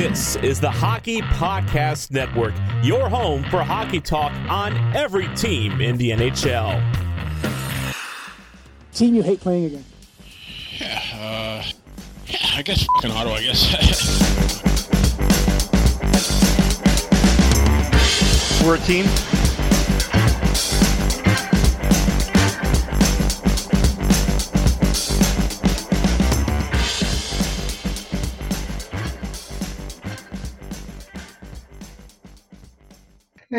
This is the Hockey Podcast Network, your home for hockey talk on every team in the NHL. Team you hate playing against? Yeah, uh, yeah, I guess fucking Ottawa, I guess. We're a team.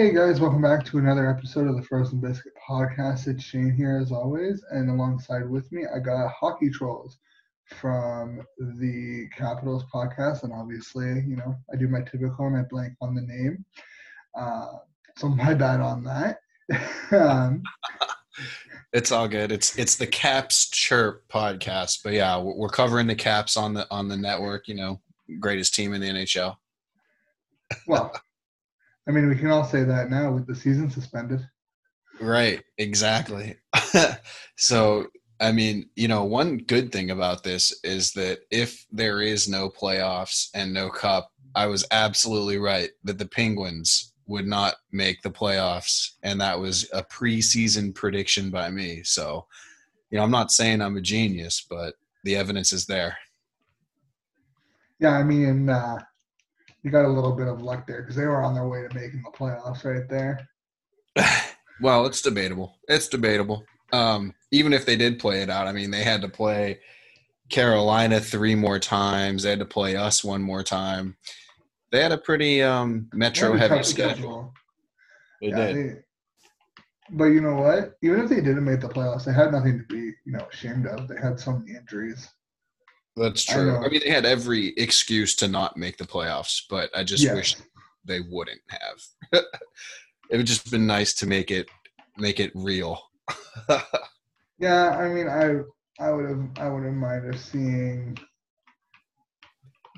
Hey guys, welcome back to another episode of the Frozen Biscuit Podcast. It's Shane here as always, and alongside with me, I got Hockey Trolls from the Capitals podcast. And obviously, you know, I do my typical and I blank on the name. Uh, so my bad on that. um, it's all good. It's it's the Caps Chirp podcast, but yeah, we're covering the Caps on the on the network. You know, greatest team in the NHL. well, I mean, we can all say that now with the season suspended. Right, exactly. so, I mean, you know, one good thing about this is that if there is no playoffs and no cup, I was absolutely right that the Penguins would not make the playoffs. And that was a preseason prediction by me. So, you know, I'm not saying I'm a genius, but the evidence is there. Yeah, I mean, uh, you got a little bit of luck there because they were on their way to making the playoffs right there. well, it's debatable. It's debatable. Um, even if they did play it out, I mean, they had to play Carolina three more times. They had to play us one more time. They had a pretty um, metro heavy schedule. schedule. They yeah, did. They, but you know what? Even if they didn't make the playoffs, they had nothing to be, you know, ashamed of. They had so many injuries. That's true. I, I, mean, they had every excuse to not make the playoffs, but I just yes. wish they wouldn't have. it would just been nice to make it make it real. yeah, I mean, I I would have I wouldn't mind of seeing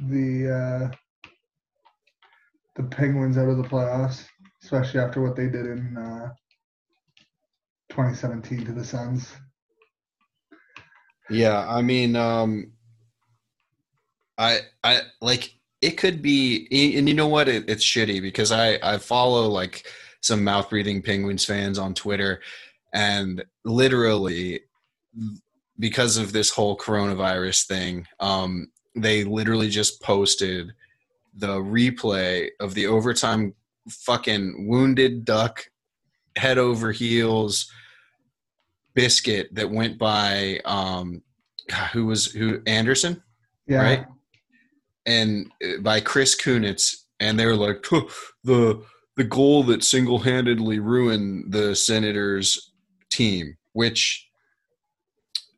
the uh, the Penguins out of the playoffs, especially after what they did in uh, 2017 to the Sens. Yeah, I mean, um, I I like it could be and you know what? It, it's shitty because I I follow like some mouth breathing penguins fans on Twitter and literally because of this whole coronavirus thing um they literally just posted the replay of the overtime fucking wounded duck head over heels biscuit that went by um who was who Anderson? Yeah. right and uh, by Chris Kunitz, and they were like the the goal that single handedly ruined the Senators team, which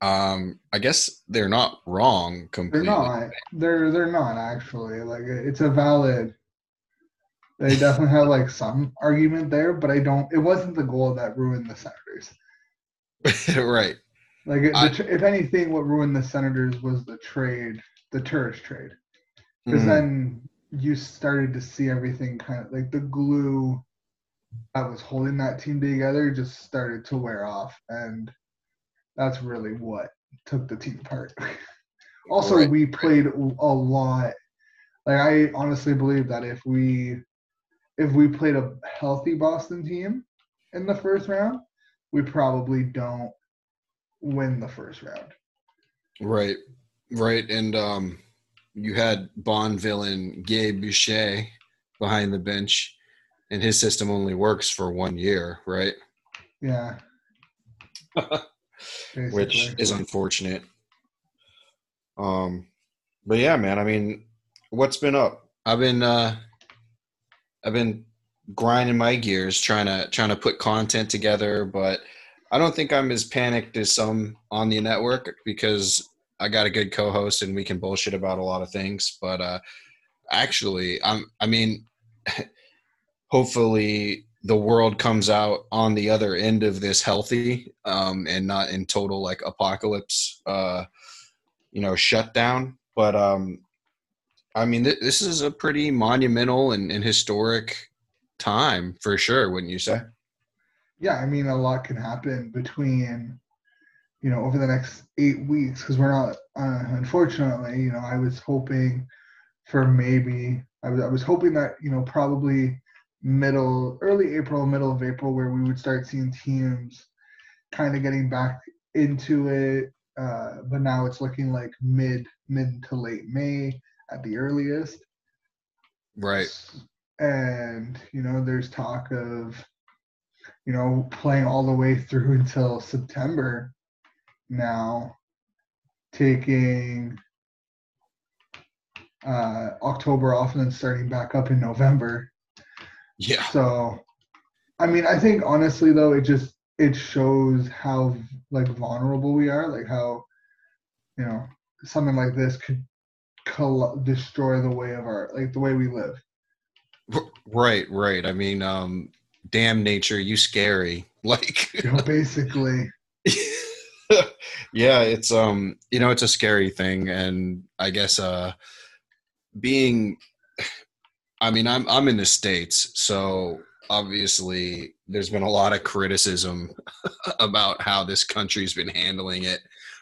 um I guess they're not wrong completely. They're not. They're they're not actually. Like it's a valid they definitely have like some argument there, but I don't it wasn't the goal that ruined the Senators. right. Like I, if anything what ruined the Senators was the trade, the Turris trade because mm-hmm. then you started to see everything kind of like the glue that was holding that team together just started to wear off and that's really what took the team apart also right. we played a lot like i honestly believe that if we if we played a healthy boston team in the first round we probably don't win the first round right right and um you had Bond villain Gabe Boucher behind the bench, and his system only works for one year, right? Yeah. Which is unfortunate. Um, but yeah, man. I mean, what's been up? I've been uh, I've been grinding my gears trying to trying to put content together, but I don't think I'm as panicked as some on the network because I got a good co-host and we can bullshit about a lot of things. But uh, actually, I'm. I mean, hopefully the world comes out on the other end of this healthy um, and not in total like apocalypse, uh, you know, shutdown. But um, I mean, th- this is a pretty monumental and, and historic time for sure, wouldn't you say? Yeah, I mean, a lot can happen between you know, over the next eight weeks, because we're not, uh, unfortunately, you know, I was hoping for maybe I was I was hoping that you know probably middle early April, middle of April, where we would start seeing teams kind of getting back into it. Uh, but now it's looking like mid mid to late May at the earliest. Right. And you know, there's talk of you know playing all the way through until September now, taking uh, October off and then starting back up in November. Yeah. So, I mean, I think honestly though, it just it shows how like vulnerable we are, like how you know something like this could col- destroy the way of our like the way we live. Right, right. I mean, um, damn nature, you scary. Like, You know, basically. Yeah, it's um, you know, it's a scary thing, and I guess uh, being, I mean, I'm I'm in the states, so obviously there's been a lot of criticism about how this country's been handling it.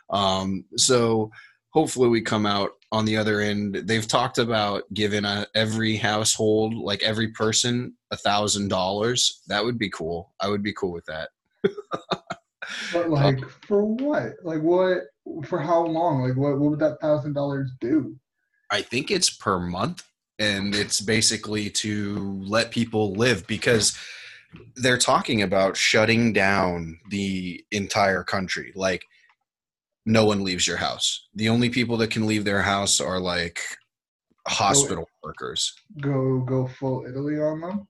Um, so hopefully we come out on the other end. They've talked about giving a, every household, like every person, a thousand dollars. That would be cool. I would be cool with that. But um, like for what? Like what for how long? Like what what would that thousand dollars do? I think it's per month, and it's basically to let people live because they're talking about shutting down the entire country. Like, no one leaves your house. The only people that can leave their house are like hospital workers. Go go full Italy on them?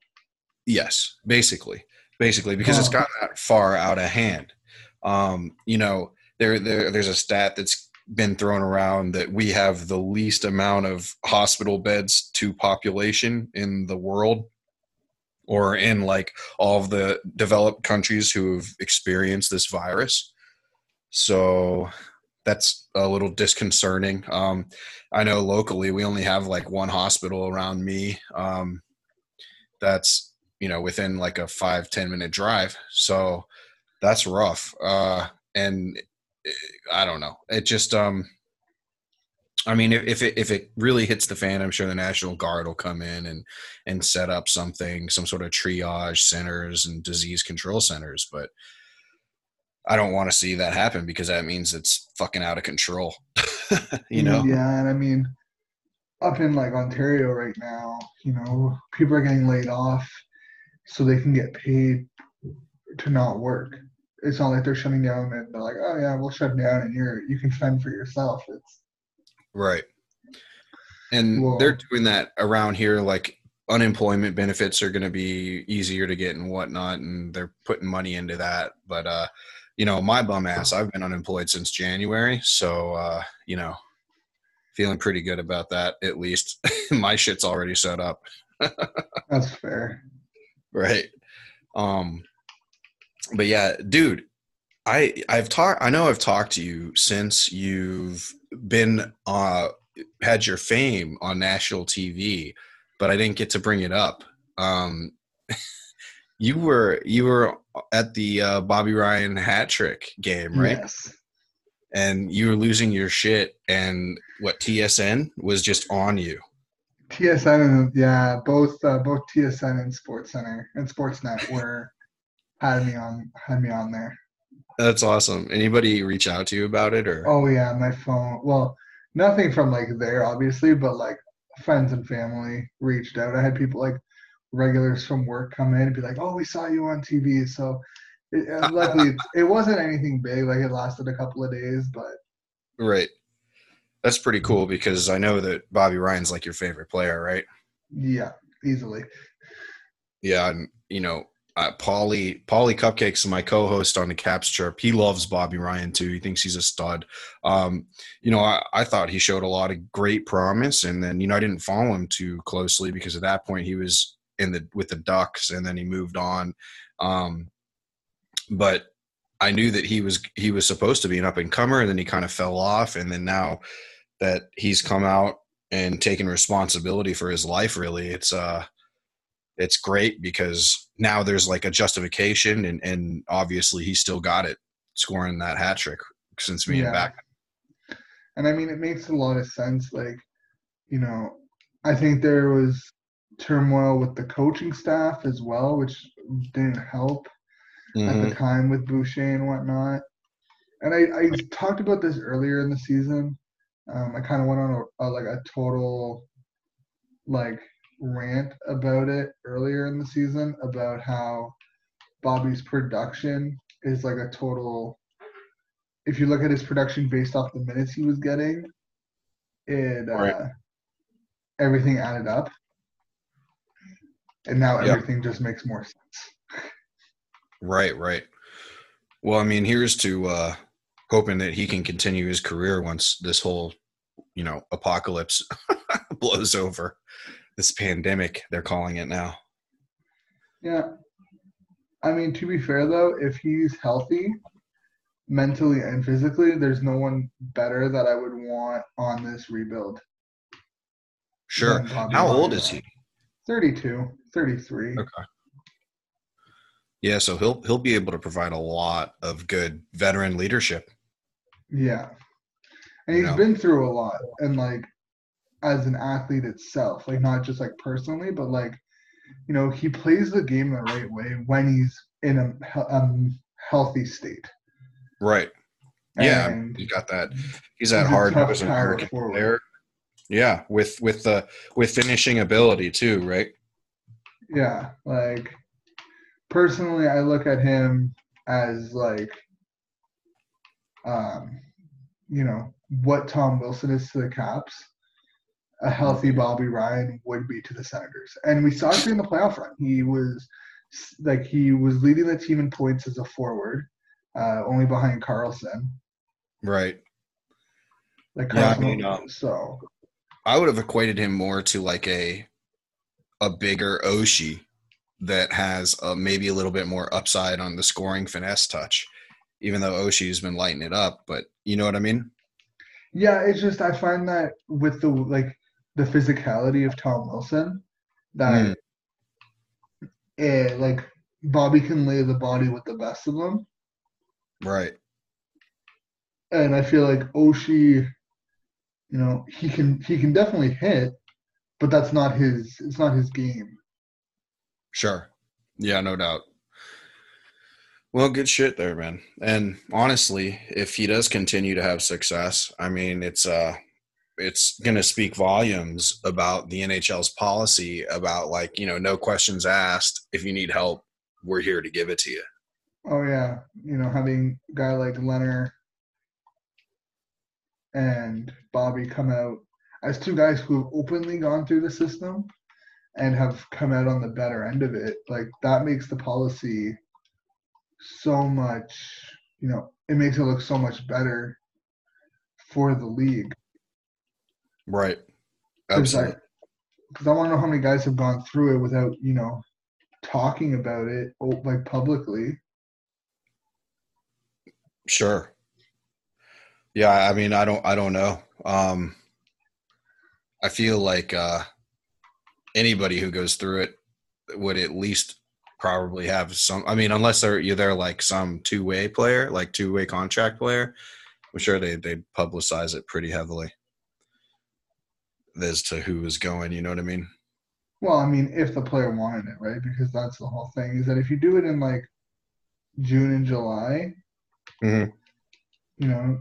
Yes, basically, basically because it's Huh. gotten that far out of hand. Um, you know, there, there there's a stat that's been thrown around that we have the least amount of hospital beds to population in the world, or in like all of the developed countries who have experienced this virus. So that's a little disconcerting. Um, I know locally we only have like one hospital around me. Um, that's you know within like a five ten minute drive so that's rough. Uh and eh, i don't know. It just um i mean if, if it if it really hits the fan i'm sure the national guard will come in and and set up something some sort of triage centers and disease control centers but i don't want to see that happen because that means it's fucking out of control you know? Yeah, and I mean up in like Ontario right now, you know, people are getting laid off so they can get paid to not work. It's not like they're shutting down and they're like, Oh yeah, we'll shut down and you're you can fend for yourself. It's Right. And they're doing that around here. Like unemployment benefits are going to be easier to get and whatnot, and they're putting money into that. But uh, you know, my bum ass, I've been unemployed since January, so uh, you know, feeling pretty good about that. At least my shit's already set up. that's fair. right um but yeah dude i i've talked i know i've talked to you since you've been uh had your fame on national tv but i didn't get to bring it up. Um you were you were at the uh, bobby ryan hat trick game right? Yes. and you were losing your shit and what tsn was just on you? TSN and yeah, both uh, both TSN and Sports Center and Sportsnet were had me on had me on there. that's awesome anybody reach out to you about it or Oh yeah, my phone. Well, nothing from like there, obviously, but like friends and family reached out. I had people like regulars from work come in and be like, "Oh, we saw you on TV." So, it, uh, luckily, it wasn't anything big. Like it lasted a couple of days, but Right. That's pretty cool because I know that Bobby Ryan's like your favorite player, right? yeah, easily. Yeah, and you know, uh, Paulie Paulie Cupcakes, my co-host on the Caps Chirp, he loves Bobby Ryan too. He thinks he's a stud. Um, you know, I, I thought he showed a lot of great promise, and then you know I didn't follow him too closely because at that point he was in the with the Ducks, and then he moved on. Um, but I knew that he was he was supposed to be an up and comer, and then he kind of fell off, and then now that he's come out and taken responsibility for his life, really, it's uh it's great because now there's like a justification and, and obviously he still got it scoring that hat trick since being Yeah. back. And I mean, it makes a lot of sense. Like, you know, I think there was turmoil with the coaching staff as well, which didn't help Mhm. at the time with Boucher and whatnot. And I, I talked about this earlier in the season. Um, I kind of went on a, a like a total like rant about it earlier in the season about how Bobby's production is like a total. If you look at his production based off the minutes he was getting, it uh, Right. everything added up, and now Yeah. everything just makes more sense. Right, right. Well, I mean, here's to uh hoping that he can continue his career once this whole, you know, apocalypse blows over. This pandemic, they're calling it now. Yeah. I mean, to be fair though, if he's healthy, mentally and physically, there's no one better that I would want on this rebuild. Sure. How old is he? 32, 33. Okay. Yeah, so he'll he'll be able to provide a lot of good veteran leadership. Yeah. And he's No. been through a lot and like as an athlete itself, like not just like personally, but like you know, he plays the game the right way when he's in a, um, healthy state. Right. Yeah, And he got that. He's that he's hard tough nosed power American forward. player. Yeah, with with the with finishing ability too, right? Yeah, like personally, I look at him as like, um, you know, what Tom Wilson is to the Caps, a healthy Bobby Ryan would be to the Senators, and we saw it during the playoff run. He was like he was leading the team in points as a forward, uh, only behind Karlsson. Right. Like Yeah, I Karlsson, mean, um, so I would have equated him more to like a a bigger Oshie that has uh, maybe a little bit more upside on the scoring finesse touch, even though Oshie's been lighting it up. But you know what I mean? Yeah, it's just I find that with the like the physicality of Tom Wilson, that eh, like Bobby can lay the body with the best of them, Right. and I feel like Oshie, you know, he can he can definitely hit, but that's not his it's not his game. Sure. Yeah, no doubt. Well, good shit there, man. And honestly, if he does continue to have success, I mean, it's uh it's going to speak volumes about the NHL's policy about like, you know, no questions asked. If you need help, we're here to give it to you. Oh yeah, you know, having a guy like Leonard and Bobby come out as two guys who have openly gone through the system and have come out on the better end of it, like that makes the policy so much, you know, it makes it look so much better for the league. Right. Because I, Absolutely. I want to know how many guys have gone through it without, you know, talking about it like publicly. Sure. Yeah, I mean, I don't I don't know. Um I feel like uh anybody who goes through it would at least probably have some I mean, unless they're you're there like some two-way player, like two-way contract player, I'm sure they they'd publicize it pretty heavily as to who is going, you know what I mean? Well, I mean, if the player wanted it, right? Because that's the whole thing is that if you do it in like June and July, Mhm. you know,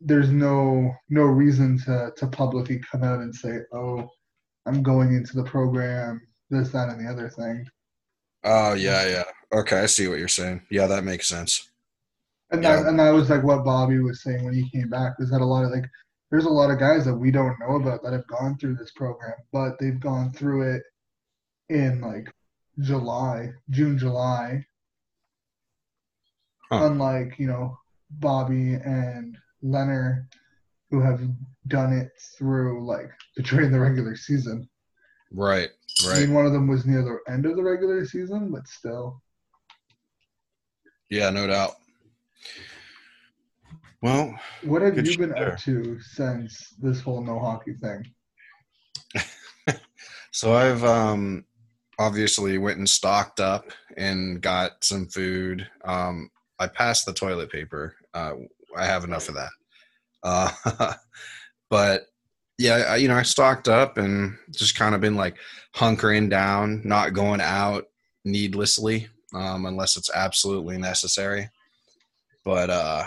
there's no no reason to to publicly come out and say, "Oh, I'm going into the program, this, that, and the other thing." Oh, yeah, yeah. Okay, I see what you're saying. Yeah, that makes sense. And that Yeah. and that was like what Bobby was saying when he came back. Was that a lot of like there's a lot of guys that we don't know about that have gone through this program, but they've gone through it in like July, June, July. Huh. Unlike, you know, Bobby and Leonard who have done it through like the during the regular season. Right, I right. mean one of them was near the end of the regular season, but still. Yeah, no doubt. Well, What have you been there. up to since this whole no hockey thing? So I've um obviously went and stocked up and got some food. Um I passed the toilet paper. Uh I have enough of that. Uh but yeah, I, you know, I stocked up and just kind of been like hunkering down, not going out needlessly um, unless it's absolutely necessary. But uh,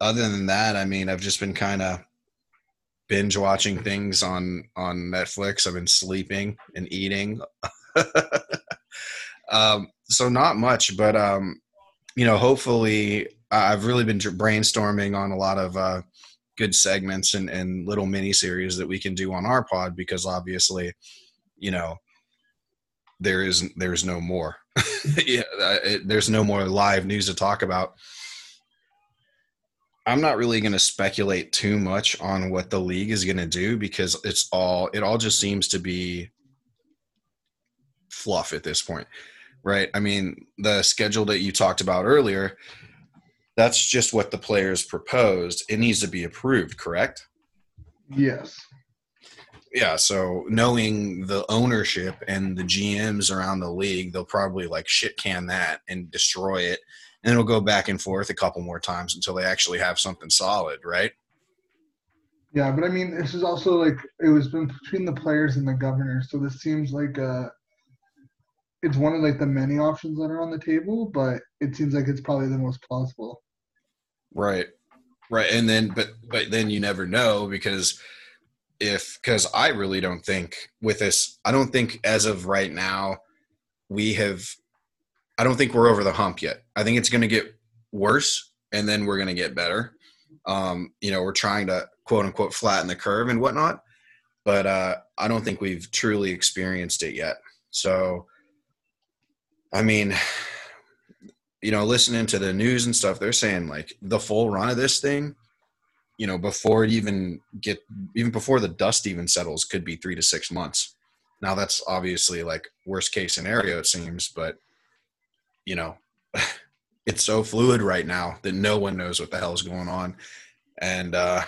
other than that, I mean, I've just been kind of binge watching things on on Netflix. I've been sleeping and eating. um, so not much, but um, you know, hopefully, I've really been brainstorming on a lot of uh, good segments and, and little mini series that we can do on our pod because obviously, you know, there is there's no more. yeah, it, there's no more live news to talk about. I'm not really going to speculate too much on what the league is going to do because it's all it all just seems to be fluff at this point. Right? I mean, the schedule that you talked about earlier, that's just what the players proposed. It needs to be approved, correct? Yes. Yeah, so knowing the ownership and the GMs around the league, they'll probably like shit can that and destroy it and it'll go back and forth a couple more times until they actually have something solid, right? Yeah, but I mean, this is also like it was been between the players and the governor, so this seems like uh it's one of like the many options that are on the table, but it seems like it's probably the most plausible. Right, right, and then but but then you never know because if because I really don't think with this, I don't think as of right now we have I don't think we're over the hump yet. I think it's going to get worse and then we're going to get better. Um, you know, we're trying to quote unquote flatten the curve and whatnot, but uh, I don't think we've truly experienced it yet. So, I mean, you know, listening to the news and stuff, they're saying like the full run of this thing, you know, before it even get, even before the dust even settles, could be three to six months. Now that's obviously like worst case scenario, it seems, but you know, it's so fluid right now that no one knows what the hell is going on. And, uh,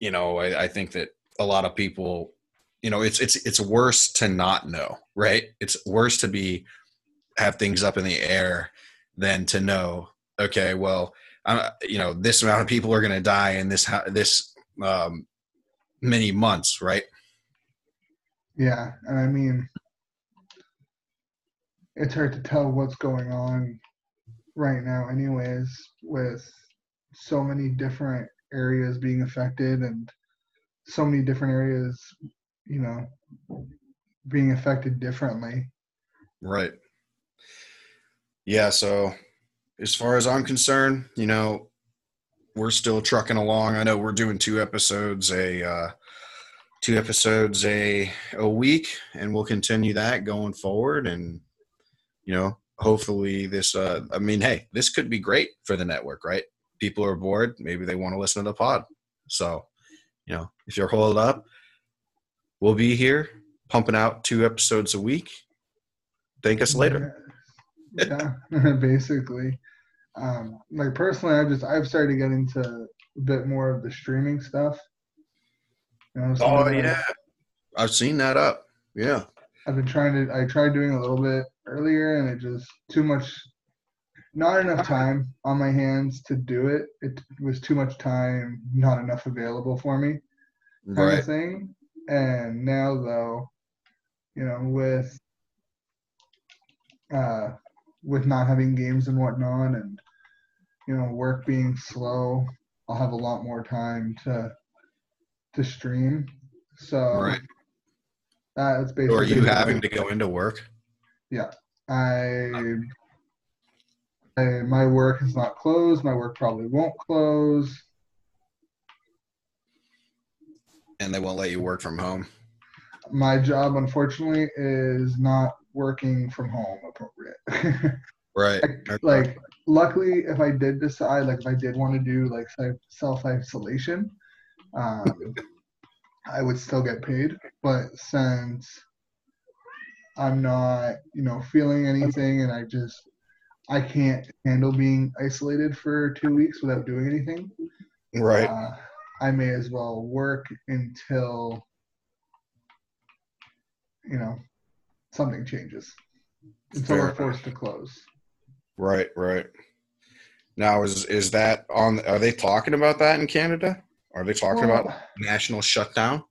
you know, I, I think that a lot of people, you know, it's, it's, it's worse to not know, right? It's worse to be, have things up in the air than to know, okay, well, uh, you know, this amount of people are going to die in this, this, um, many months, right? Yeah. And I mean, it's hard to tell what's going on right now anyways with so many different areas being affected and so many different areas you know being affected differently. Right. Yeah so as far as i'm concerned you know we're still trucking along. I know we're doing two episodes a uh two episodes a a week and we'll continue that going forward and you know hopefully this uh i mean hey this could be great for the network right? People are bored maybe they want to listen to the pod. So you know if you're holed up we'll be here pumping out two episodes a week. Thank us later. Yeah, yeah basically. Um like personally i just i've started to get into a bit more of the streaming stuff. You know, oh yeah. I've seen that up. Yeah I've been trying to. I tried doing a little bit earlier, and it just too much. Not enough time on my hands to do it. It was too much time, not enough available for me, kind right. of thing. And now, though, you know, with uh, with not having games and whatnot, and you know, work being slow, I'll have a lot more time to to stream. So right. Uh, it's basically. Or are you having to go into work? Yeah, I, I. My work is not closed. My work probably won't close. And they won't let you work from home. My job, unfortunately, is not working from home appropriate. right. like, like, luckily, if I did decide, like, if I did want to do like self isolation, um, I would still get paid. But since I'm not, you know, feeling anything and I just I can't handle being isolated for two weeks without doing anything. Right. Uh, I may as well work until you know something changes. Until Fair. we're forced to close. Right, right. Now is is that on are they talking about that in Canada? Are they talking well, about national shutdown?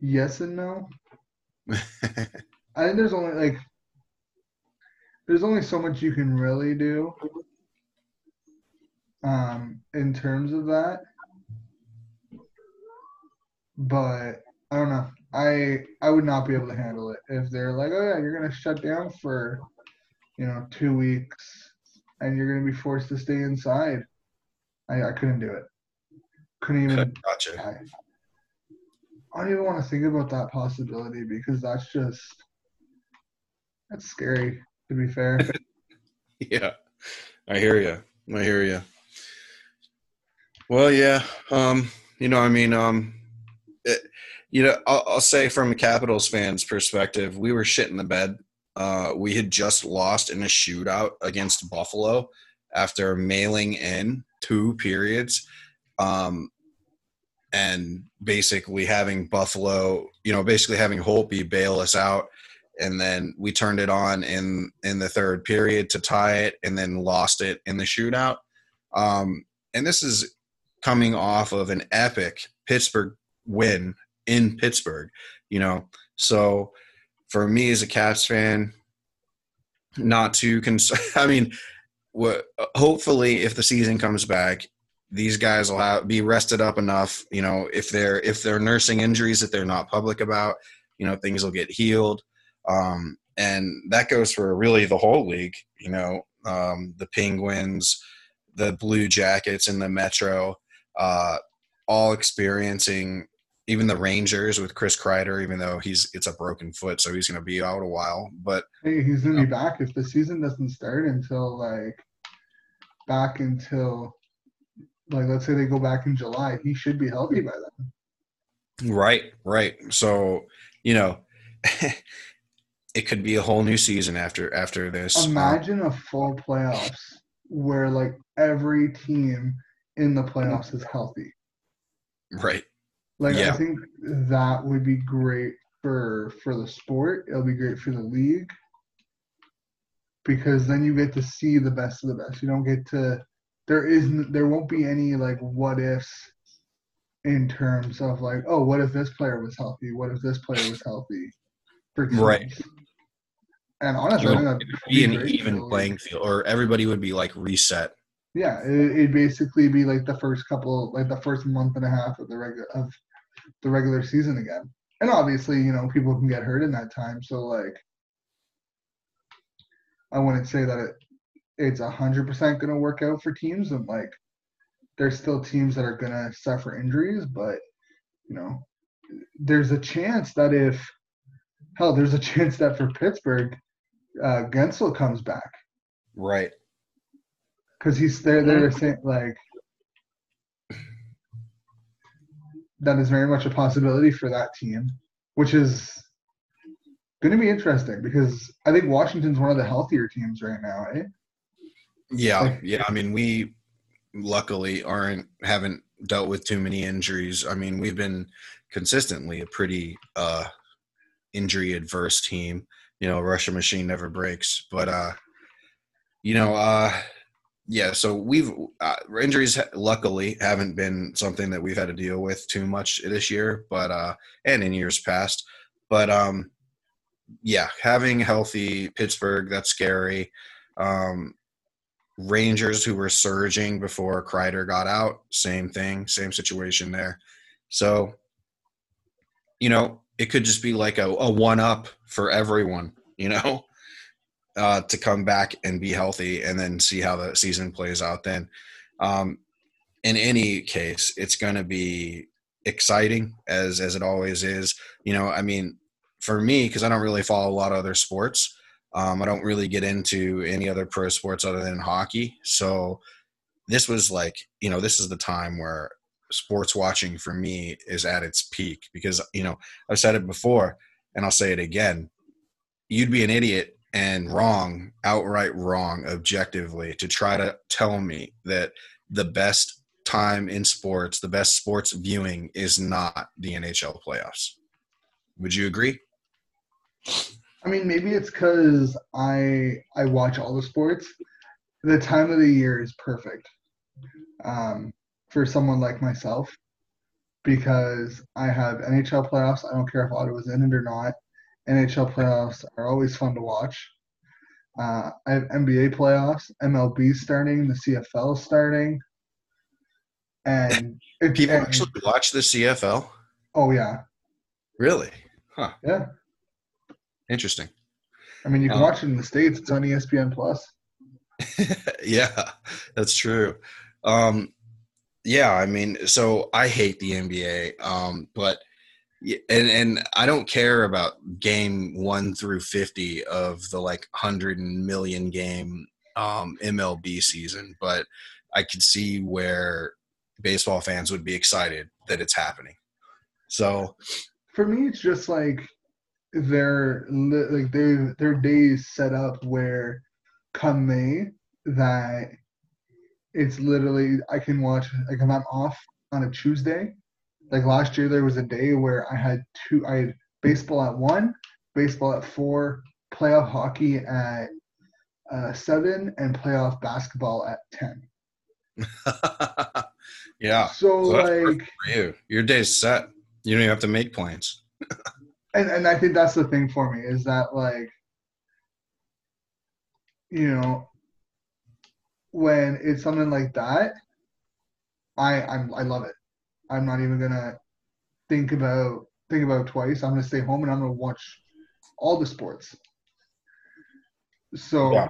yes and no. I think there's only like there's only so much you can really do um in terms of that. But I don't know. I I would not be able to handle it if they're like, oh yeah, you're gonna shut down for you know two weeks and you're gonna be forced to stay inside. I I couldn't do it. Couldn't even. Gotcha. I, I don't even want to think about that possibility because that's just that's scary. To be fair, Yeah, I hear you. I hear you. Well, yeah. Um, you know, I mean, um, it, you know, I'll, I'll say from a Capitals fans' perspective, we were shit in the bed. Uh, we had just lost in a shootout against Buffalo after mailing in two periods, um, and basically having Buffalo, you know, basically having Holtby bail us out. And then we turned it on in in the third period to tie it and then lost it in the shootout. Um, and this is coming off of an epic pittsburgh win in pittsburgh you know? So for me as a caps fan not too concerned. I mean hopefully if the season comes back these guys will have, be rested up enough you know if they're if they're nursing injuries that they're not public about you know things will get healed um, and that goes for really the whole league. You know, um, the Penguins, the Blue Jackets, and the Metro, uh, all experiencing. Even the Rangers with Chris Kreider, even though he's it's a broken foot, so he's going to be out a while. But hey, he's gonna be back if the season doesn't start until like back until like let's say they go back in July. He should be healthy by then. Right, right. So you know, it could be a whole new season after after this. Um, Imagine a full playoffs where like every team in the playoffs is healthy. Right. Like Yeah. I think that would be great for for the sport. It'll be great for the league because then you get to see the best of the best. You don't get to there isn't there won't be any like what ifs in terms of like oh what if this player was healthy? What if this player was healthy? For Right. And honestly, You I know, think it would be an great for the even league. playing field, or everybody would be like reset. Yeah, it, it'd basically be like the first couple, like the first month and a half of the regular of the regular season again. And obviously, you know, people can get hurt in that time. So like, I wouldn't say that it it's a hundred percent gonna work out for teams, and like, there's still teams that are gonna suffer injuries, but you know, there's a chance that if hell, there's a chance that for Pittsburgh, uh, Guentzel comes back Right. because he's there. They're saying like that is very much a possibility for that team, which is going to be interesting because I think Washington's one of the healthier teams right now. Eh? Yeah. Like- Yeah. I mean, we luckily aren't haven't dealt with too many injuries. I mean, we've been consistently a pretty uh injury adverse team. You know, Russia machine never breaks. But uh you know, uh yeah, so we've uh, injuries luckily haven't been something that we've had to deal with too much this year, but uh and in years past. But um yeah, having healthy Pittsburgh, that's scary. Um Rangers who were surging before Kreider got out, same thing, same situation there. So, you know, it could just be like a, a one up for everyone, you know, uh, to come back and be healthy and then see how the season plays out then. Um, in any case, it's going to be exciting as as it always is. You know, I mean, for me, because I don't really follow a lot of other sports, um, I don't really get into any other pro sports other than hockey. So this was like, you know, this is the time where sports watching for me is at its peak because, you know, I've said it before and I'll say it again. You'd be an idiot and wrong, outright wrong, objectively, to try to tell me that the best time in sports, the best sports viewing is not the NHL playoffs. Would you agree? I mean, maybe it's because I I watch all the sports. The time of the year is perfect um, for someone like myself because I have NHL playoffs. I don't care if Ottawa's in it or not. NHL playoffs are always fun to watch. Uh, I have NBA playoffs, MLB starting, the CFL starting, and People and- actually watch the CFL. Oh yeah, Really? Huh. yeah. Interesting. I mean, you can Um, watch it in the states. It's on ESPN Plus. yeah, that's true. Um, yeah, I mean, so I hate the NBA, um, but and and I don't care about game one through fifty of the like hundred million game um, MLB season, but I could see where baseball fans would be excited that it's happening. So For me, it's just like their like they their days set up where come May that it's literally I can watch like if I'm off on a Tuesday. Like last year, there was a day where I had two. I had baseball at one, baseball at four, playoff hockey at uh, seven, and playoff basketball at ten. yeah, So So like, you, your day's set. You don't even have to make plans. and and I think that's the thing for me is that like, you know, when it's something like that, I I'm I love it. I'm not even gonna think about think about it twice. I'm gonna stay home and I'm gonna watch all the sports. So, Yeah.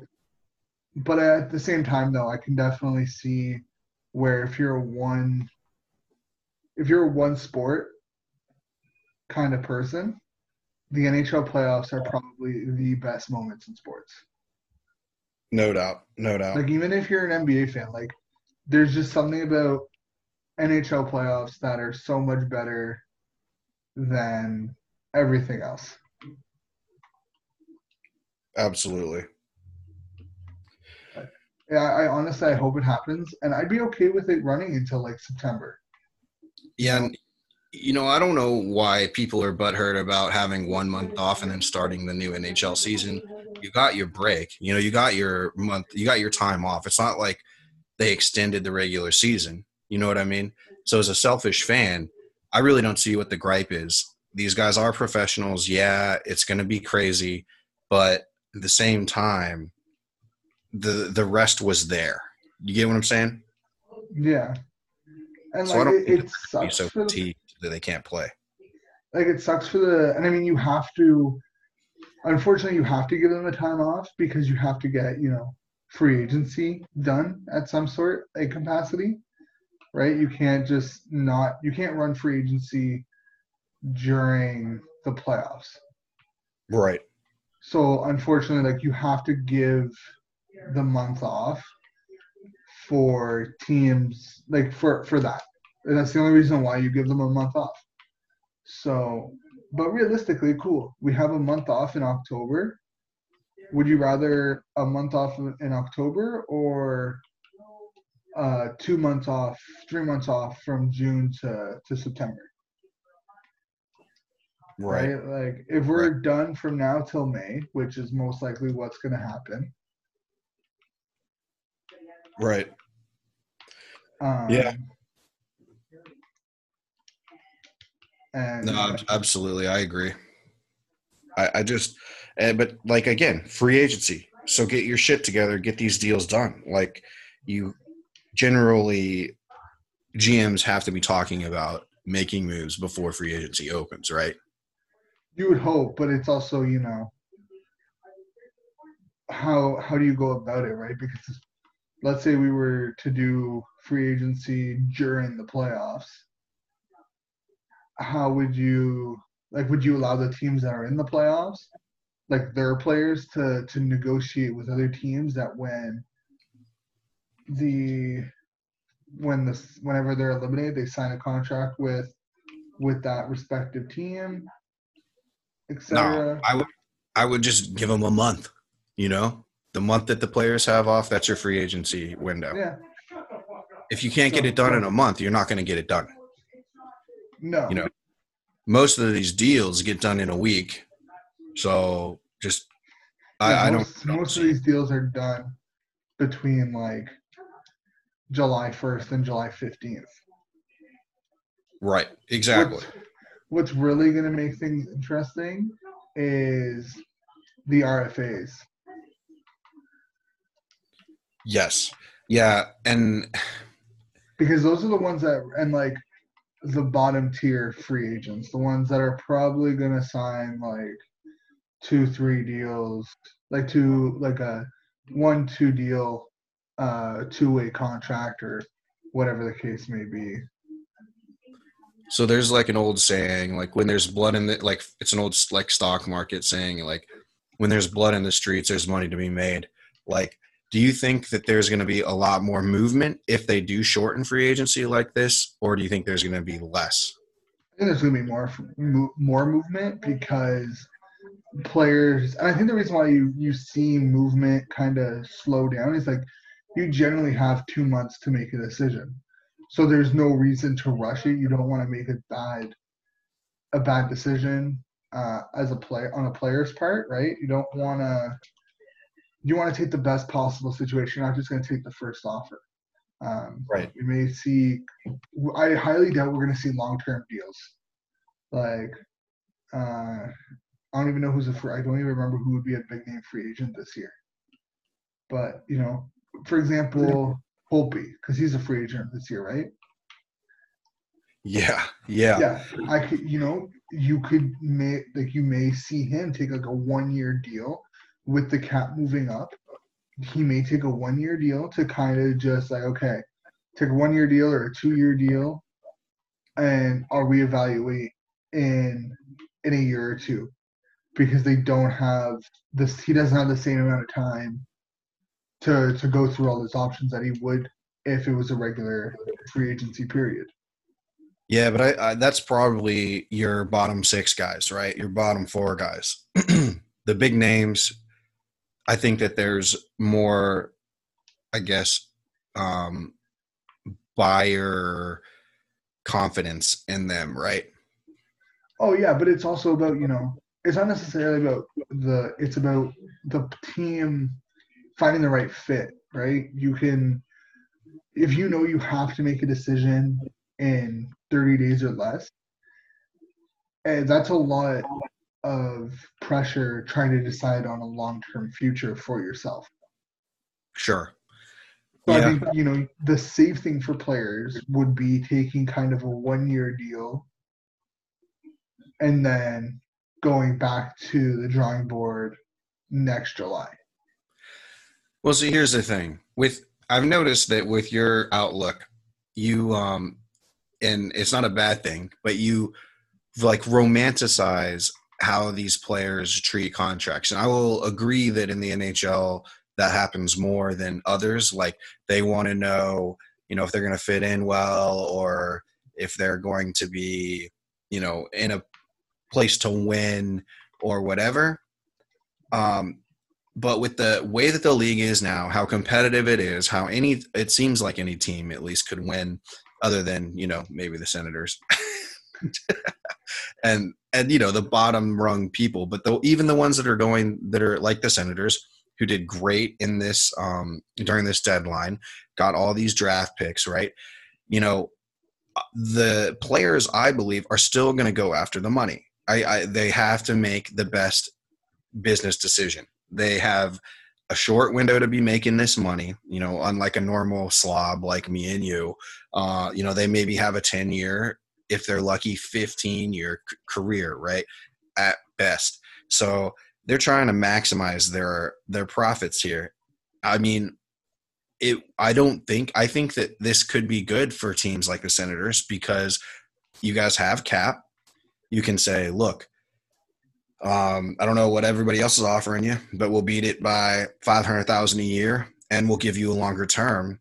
but at the same time, though, I can definitely see where if you're a one, if you're a one sport kind of person, the NHL playoffs are probably the best moments in sports. No doubt, no doubt. Like even if you're an NBA fan, like there's just something about NHL playoffs that are so much better than everything else. Absolutely. Yeah, I honestly I hope it happens, and I'd be okay with it running until like September. Yeah, and, you know, I don't know why people are butthurt about having one month off and then starting the new NHL season. You got your break. You know, you got your month. You got your time off. It's not like they extended the regular season. You know what I mean? So, as a selfish fan, I really don't see what the gripe is. These guys are professionals. Yeah, it's going to be crazy, but at the same time, the the rest was there. You get what I'm saying? Yeah, and So I don't it, it sucks so fatigued that they can't play. like it sucks for the and I mean you have to unfortunately you have to give them a time off because you have to get, you know, free agency done at some sort a capacity. Right? You can't just not you can't run free agency during the playoffs. Right. So unfortunately like you have to give the month off for teams like for for that. And that's the only reason why you give them a month off. So, but realistically, cool. We have a month off in October. Would you rather a month off in October or uh, two months off, three months off from June to, to September? Right. Like, if we're done from now till May, which is most likely what's going to happen. Right. Um, Yeah. And No, absolutely. I agree. I, I just, uh, but like again, free agency. So get your shit together, get these deals done. Like you generally, GMs have to be talking about making moves before free agency opens, right? you would hope, but it's also, you know, how how do you go about it, right? Because let's say we were to do free agency during the playoffs, how would you like would you allow the teams that are in the playoffs, like their players to to negotiate with other teams that when the when this whenever they're eliminated, they sign a contract with with that respective team, etc No. I would, I would just give them a month. You know, the month that the players have off, that's your free agency window. Yeah. If you can't get it done in a month, you're not going to get it done. No. You know, most of these deals get done in a week. So just, I, I don't. most, most of these deals are done between like July 1st and July 15th. Right. Exactly. What's, what's really going to make things interesting is the RFAs. Yes. Yeah. And because those are the ones that and like the bottom tier free agents, the ones that are probably gonna sign like two, three deals, like two, like a one, two deal, uh, two way contract or whatever the case may be. So there's like an old saying, like when there's blood in the like it's an old like stock market saying, like when there's blood in the streets, there's money to be made. Like, do you think that there's going to be a lot more movement if they do shorten free agency like this, or do you think there's going to be less? I think there's going to be more more movement because players, and I think the reason why you you see movement kind of slow down is like you generally have two months to make a decision. So there's no reason to rush it. You don't want to make a bad a bad decision uh, as a player on a player's part, right? You don't want to. You want to take the best possible situation. You're not just going to take the first offer. Um, right. We may see. I highly doubt we're going to see long-term deals. Like, uh, I don't even know who's a free. I don't even remember who would be a big name free agent this year. But you know, for example, Holtby because he's a free agent this year, right? Yeah, yeah, yeah. I could, you know, you could may like you may see him take like a one year deal with the cap moving up. He may take a one year deal to kind of just like okay, take a one year deal or a two year deal, and I'll reevaluate in in a year or two because they don't have this. He doesn't have the same amount of time to to go through all those options that he would if it was a regular free agency period. Yeah, but I, I, that's probably your bottom six guys, right? Your bottom four guys, the big names. I think that there's more, I guess, um, buyer confidence in them, right? Oh yeah, but it's also about you know, it's not necessarily about the. It's about the team finding the right fit, right? You can, if you know you have to make a decision in 30 days or less, and that's a lot of pressure trying to decide on a long-term future for yourself. Sure. So yeah. I think you know the safe thing for players would be taking kind of a one-year deal and then going back to the drawing board next July. Well, see, here's the thing. With I've noticed that with your outlook, you um, and it's not a bad thing, but you like romanticize how these players treat contracts. And I will agree that in the NHL that happens more than others. Like they want to know, you know, if they're going to fit in well or if they're going to be, you know, in a place to win or whatever. Um, but with the way that the league is now, how competitive it is, how any it seems like any team at least could win, other than you know maybe the Senators, and and you know the bottom rung people, but the, even the ones that are going that are like the Senators who did great in this um, during this deadline, got all these draft picks, right? You know, the players I believe are still going to go after the money. I, I they have to make the best business decision they have a short window to be making this money you know unlike a normal slob like me and you uh, you know they maybe have a 10 year if they're lucky 15 year c- career right at best so they're trying to maximize their their profits here i mean it i don't think i think that this could be good for teams like the senators because you guys have cap you can say look um, I don't know what everybody else is offering you, but we'll beat it by five hundred thousand a year, and we'll give you a longer term.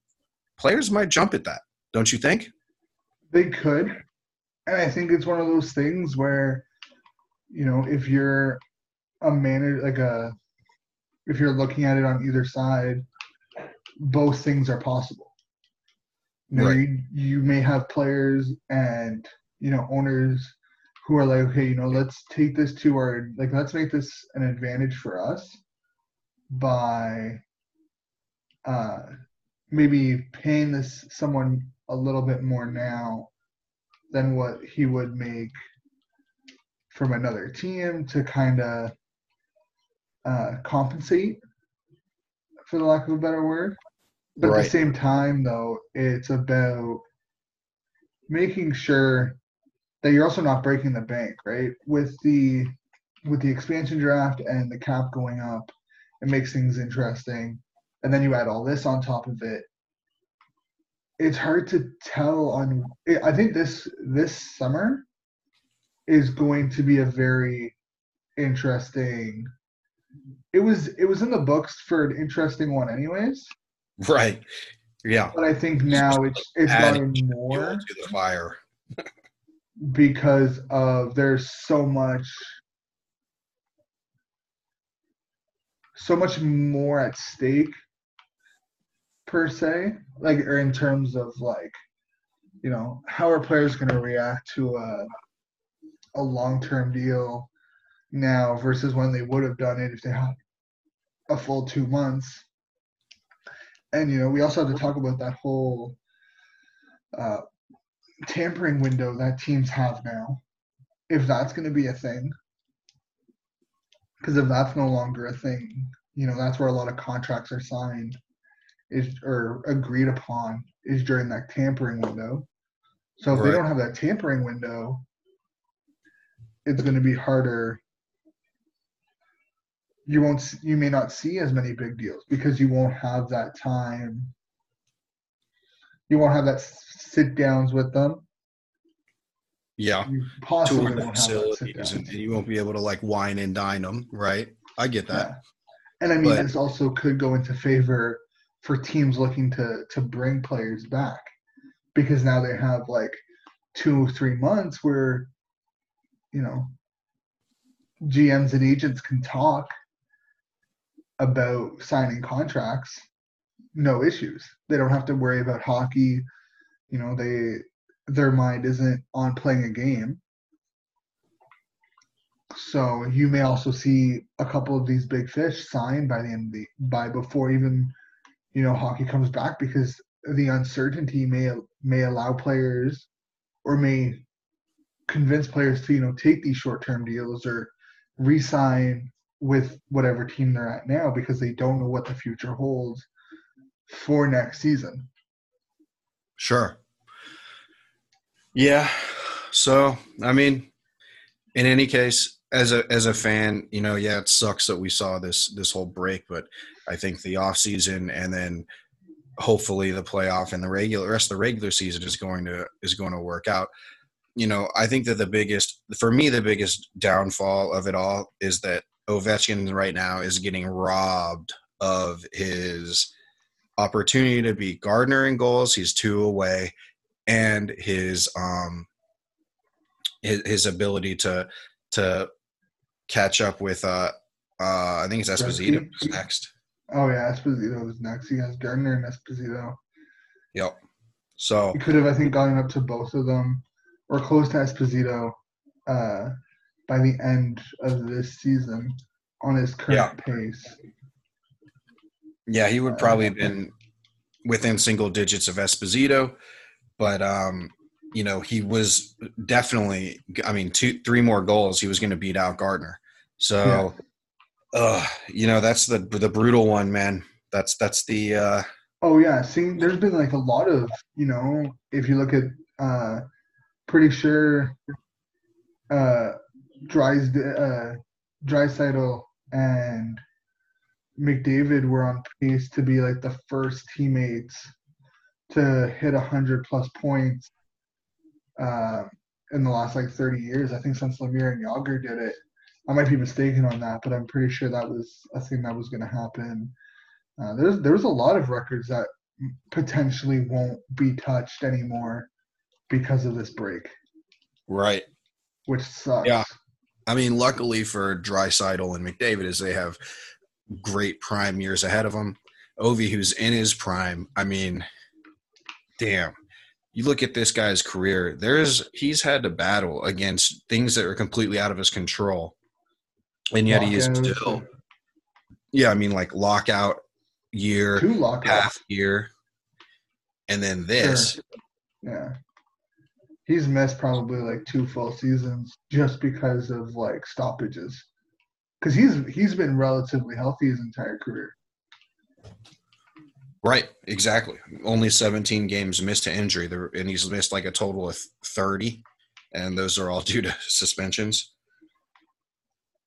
Players might jump at that, don't you think? They could, and I think it's one of those things where, you know, if you're a manager, like a, if you're looking at it on either side, both things are possible. You, know, right. you, you may have players and you know owners who are like, okay, you know, let's take this to our like let's make this an advantage for us by uh maybe paying this someone a little bit more now than what he would make from another team to kind of uh, compensate, for the lack of a better word. But at the same time, though, it's about making sure that you're also not breaking the bank, right? With the with the expansion draft and the cap going up, it makes things interesting. And then you add all this on top of it. It's hard to tell on I think this this summer is going to be a very interesting it was it was in the books for an interesting one anyways Right. Yeah. but i think now it's it's gotten more to the fire. because of there's so much so much more at stake per se like or in terms of like you know how are players going to react to a a long-term deal now versus when they would have done it if they had a full two months? And you know we also have to talk about that whole uh, tampering window that teams have now, if that's going to be a thing, because if that's no longer a thing, you know, that's where a lot of contracts are signed, is or agreed upon is during that tampering window. So if Right. they don't have that tampering window, it's going to be harder. You won't. You may not see as many big deals because you won't have that time. You won't have that sit downs with them. Yeah. You possibly won't have that sit facilities, down. and, and you won't be able to like wine and dine them. Right. I get that. Yeah. And I mean, But- this also could go into favor for teams looking to to bring players back because now they have like two or three months where you know GMs and agents can talk about signing contracts no issues. They don't have to worry about hockey. You know they their mind isn't on playing a game. So you may also see a couple of these big fish signed by the end of the by before even you know hockey comes back because the uncertainty may may allow players or may convince players to you know take these short term deals or re-sign with whatever team they're at now because they don't know what the future holds for next season. Sure. Yeah. So, I mean, in any case, as a as a fan, you know, yeah, it sucks that we saw this this whole break, but I think the off season and then hopefully the playoff and the regular rest of the regular season is going to is going to work out. You know, I think that the biggest for me the biggest downfall of it all is that Ovechkin right now is getting robbed of his opportunity to be Gartner in goals. He's two away, and his um his, his ability to to catch up with uh uh I think it's Esposito next. Oh yeah, Esposito is next. He has Gartner and Esposito. Yep. So He could have, I think, gotten up to both of them or close to Esposito uh, by the end of this season on his current pace. yeah, he would probably have been within single digits of Esposito, but um you know he was definitely I mean two three more goals he was going to beat out Gartner. So uh you know that's the the brutal one man. That's that's the uh Oh yeah, see, there's been like a lot of you know, if you look at, uh, pretty sure, uh, Dries, uh, Draisaitl and McDavid were on pace to be like the first teammates to hit a hundred plus points, uh, in the last like 30 years. I think since Lemieux and Jagr did it. I might be mistaken on that, but I'm pretty sure that was a thing that was going to happen. Uh, there's there's a lot of records that potentially won't be touched anymore because of this break, right which sucks. Yeah. I mean, luckily for Draisaitl and McDavid, is they have great prime years ahead of them. Ovi, who's in his prime, I mean, damn. You look at this guy's career. There's he's had to battle against things that are completely out of his control, and yet he is still. Yeah, I mean, like lockout year, two lockouts. half year, and then this. Yeah. he's missed probably like two full seasons just because of like stoppages. Because he's he's been relatively healthy his entire career. Right, exactly. Only 17 games missed to injury, and he's missed like a total of 30, and those are all due to suspensions.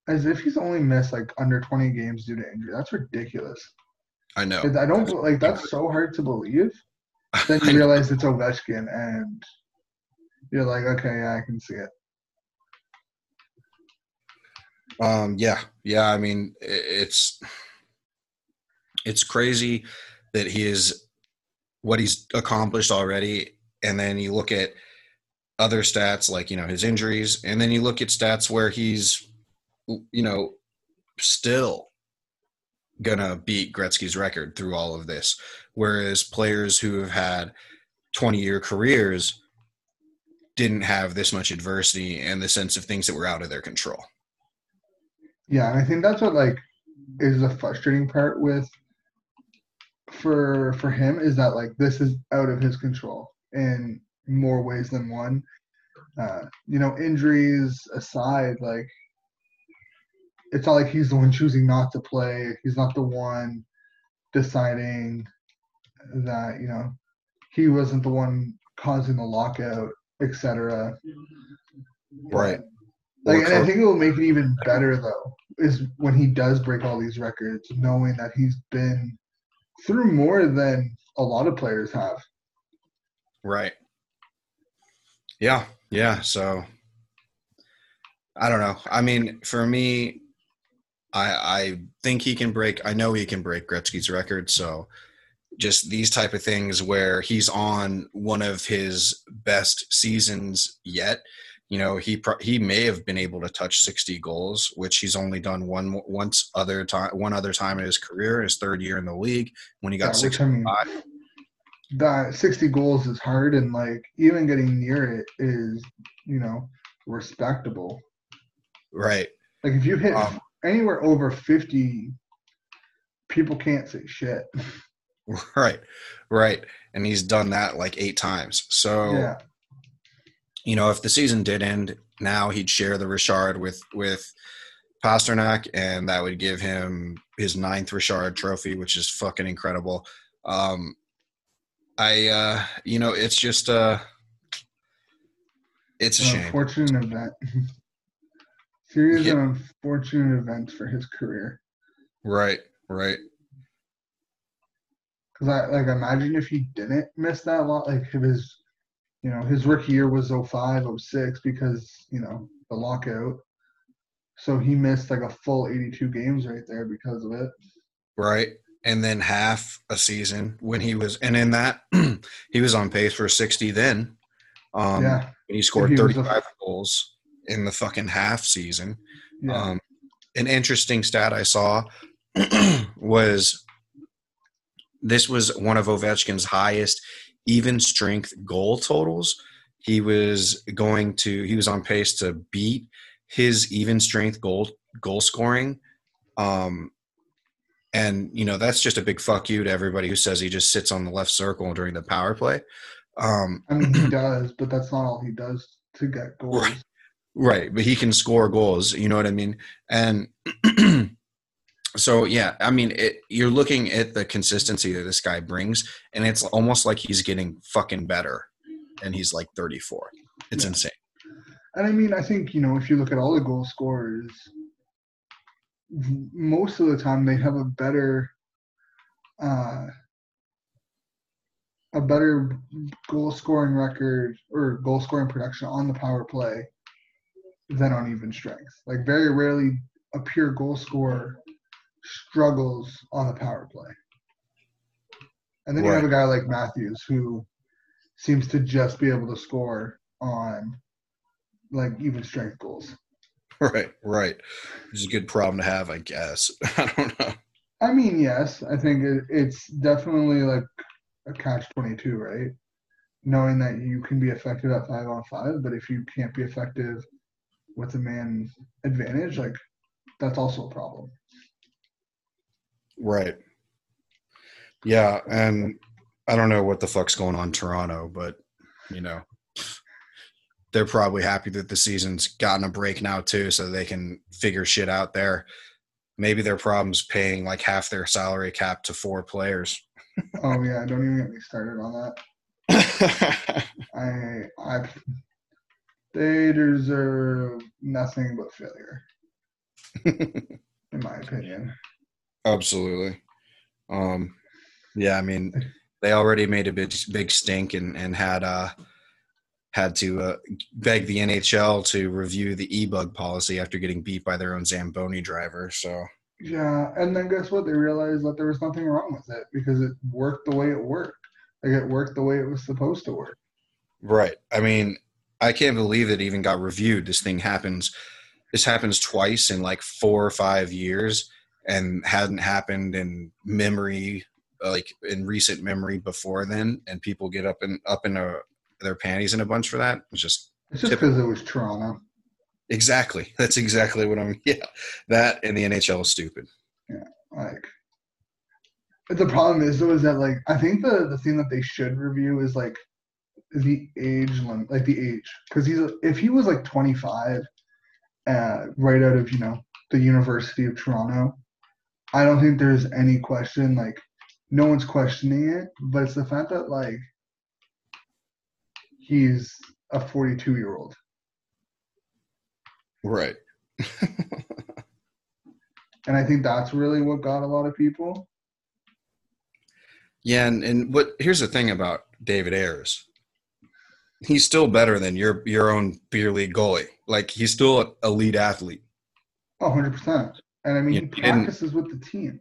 As if he's only missed like under 20 games due to injury. That's ridiculous. I know. I don't like that's so hard to believe. Then you realize it's Ovechkin, and you're like, okay, yeah, I can see it. Um, yeah, yeah. I mean, it's it's crazy that he is what he's accomplished already, and then you look at other stats like you know his injuries, and then you look at stats where he's you know still gonna beat Gretzky's record through all of this, whereas players who have had twenty year careers didn't have this much adversity and the sense of things that were out of their control. Yeah, and I think that's what like is the frustrating part with for for him is that like this is out of his control in more ways than one. Uh, you know, injuries aside, like it's not like he's the one choosing not to play. He's not the one deciding that you know he wasn't the one causing the lockout, etc. Right. Like, and I think it will make it even better though, is when he does break all these records, knowing that he's been through more than a lot of players have. Right. Yeah. Yeah. So I don't know. I mean, for me, I I think he can break. I know he can break Gretzky's record. So just these type of things where he's on one of his best seasons yet. You know, he pro- he may have been able to touch 60 goals, which he's only done one once other time one other time in his career, his third year in the league when he got Yeah, which I mean, 65. that 60 goals is hard, and like even getting near it is, you know, respectable. Right. Like if you hit Um, anywhere over 50, people can't say shit. Right, right. And he's done that like eight times. So, Yeah, you know, if the season did end now, he'd share the Richard with with Pastrnak, and that would give him his ninth Richard trophy, which is fucking incredible. Um, I, uh, you know, it's just, uh, it's a shame. unfortunate event. Series Yeah. of unfortunate events for his career. Right, right. Because I like imagine if he didn't miss that lot, like if his, you know, his rookie year was 05, 06 because you know the lockout. So he missed like a full 82 games right there because of it. Right. And then half a season when he was, and in that, he was on pace for 60 then. Um, yeah, He scored He was a- 35 goals in the fucking half season. yeah, Um, an interesting stat I saw was this was one of Ovechkin's highest even strength goal totals. He was going to he was on pace to beat his even strength goal goal scoring. Um, and you know that's just a big fuck you to everybody who says he just sits on the left circle during the power play. Um, I mean he does, but that's not all he does to get goals. Right. Right, but he can score goals. You know what I mean? And so, yeah, I mean, it, you're looking at the consistency that this guy brings, and it's almost like he's getting fucking better, and he's like 34. It's Yeah. insane. And I mean, I think you know if you look at all the goal scorers, most of the time they have a better, uh, a better goal scoring record or goal scoring production on the power play than on even strength. Like very rarely a pure goal scorer struggles on the power play. And then you have a guy like Matthews who seems to just be able to score on like even strength goals. Right, right. It's a good problem to have, I guess. I don't know. I mean, yes, I think it, it's definitely like a catch twenty two, right? Knowing that you can be effective at five on five, but if you can't be effective with a man advantage, like that's also a problem. Right. Yeah, and I don't know what the fuck's going on in Toronto, but you know, they're probably happy that the season's gotten a break now too, so they can figure shit out there. Maybe their problem's paying like half their salary cap to four players. oh yeah, don't even get me started on that. I I they deserve nothing but failure, in my opinion. Absolutely. Um, yeah, I mean, they already made a big big stink and and had uh had to uh, beg the NHL to review the e-bug policy after getting beat by their own Zamboni driver. So yeah, and then guess what? They realized that there was nothing wrong with it because it worked the way it worked. Like it worked the way it was supposed to work. Right. I mean, I can't believe it even got reviewed. This thing happens. This happens twice in like four or five years, and hadn't happened in memory, like in recent memory before then. And people get up and up in a, their panties in a bunch for that. It's just it's just because it was Toronto. Exactly. That's exactly what I'm. Yeah, that and the NHL is stupid. Yeah, like. But the problem is though is that like I think the the thing that they should review is like the age limit, like the age, because he's if he was like 25, uh, right out of you know the University of Toronto, I don't think there's any question. Like no one's questioning it, but it's the fact that like he's a 42 year old. Right. and I think that's really what got a lot of people. Yeah, and, and what here's the thing about David Ayres. He's still better than your your own beer league goalie. Like he's still an elite athlete. Oh, 100%. And I mean, you he practices with the team.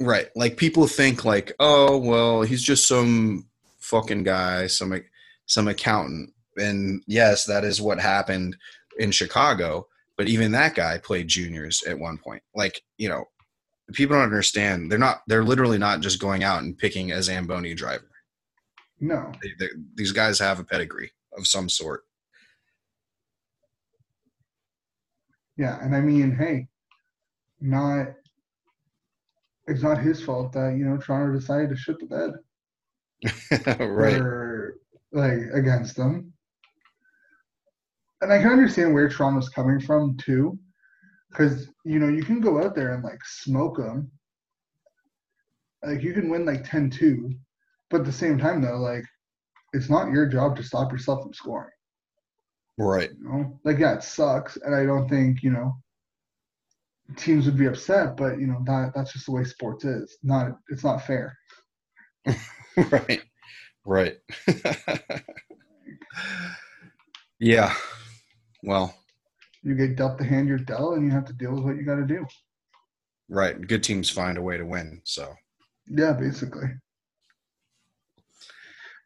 Right. Like people think like, "Oh, well, he's just some fucking guy, some some accountant." And yes, that is what happened in Chicago. But even that guy played juniors at one point. Like, you know, people don't understand. They're not, they're literally not just going out and picking a Zamboni driver. No. They, these guys have a pedigree of some sort. Yeah. And I mean, hey, not, it's not his fault that, you know, Toronto decided to shit the bed. right. Or, like, against them and I can understand where Toronto's coming from too, because you know you can go out there and like smoke them. Like you can win like 10-2, but at the same time though, like it's not your job to stop yourself from scoring. Right. You know? Like yeah, it sucks, and I don't think you know teams would be upset, but you know that that's just the way sports is. Not it's not fair. right. Right. yeah. Well, you get dealt the hand you're dealt, and you have to deal with what you got to do. Right. Good teams find a way to win. So. Yeah, basically.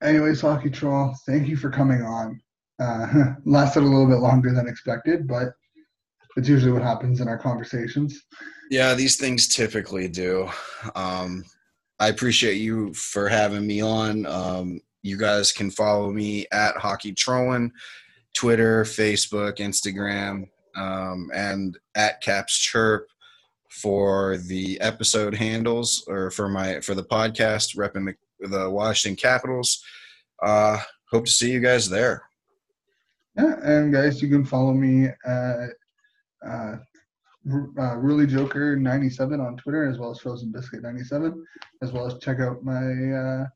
Anyways, Hockey Troll, thank you for coming on. Uh, lasted a little bit longer than expected, but it's usually what happens in our conversations. Yeah, these things typically do. Um, I appreciate you for having me on. Um, you guys can follow me at Hockey Trollin Twitter, Facebook, Instagram, um, and at Caps Chirp for the episode handles or for my for the podcast repping the, the Washington Capitals. Uh, hope to see you guys there. Yeah, and guys, you can follow me at uh, uh, Really Joker 97 on Twitter as well as Frozen Biscuit 97, as well as check out my uh,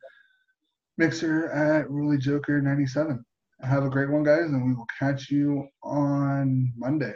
mixer at Really Joker 97 have a great one, guys, and we will catch you on Monday.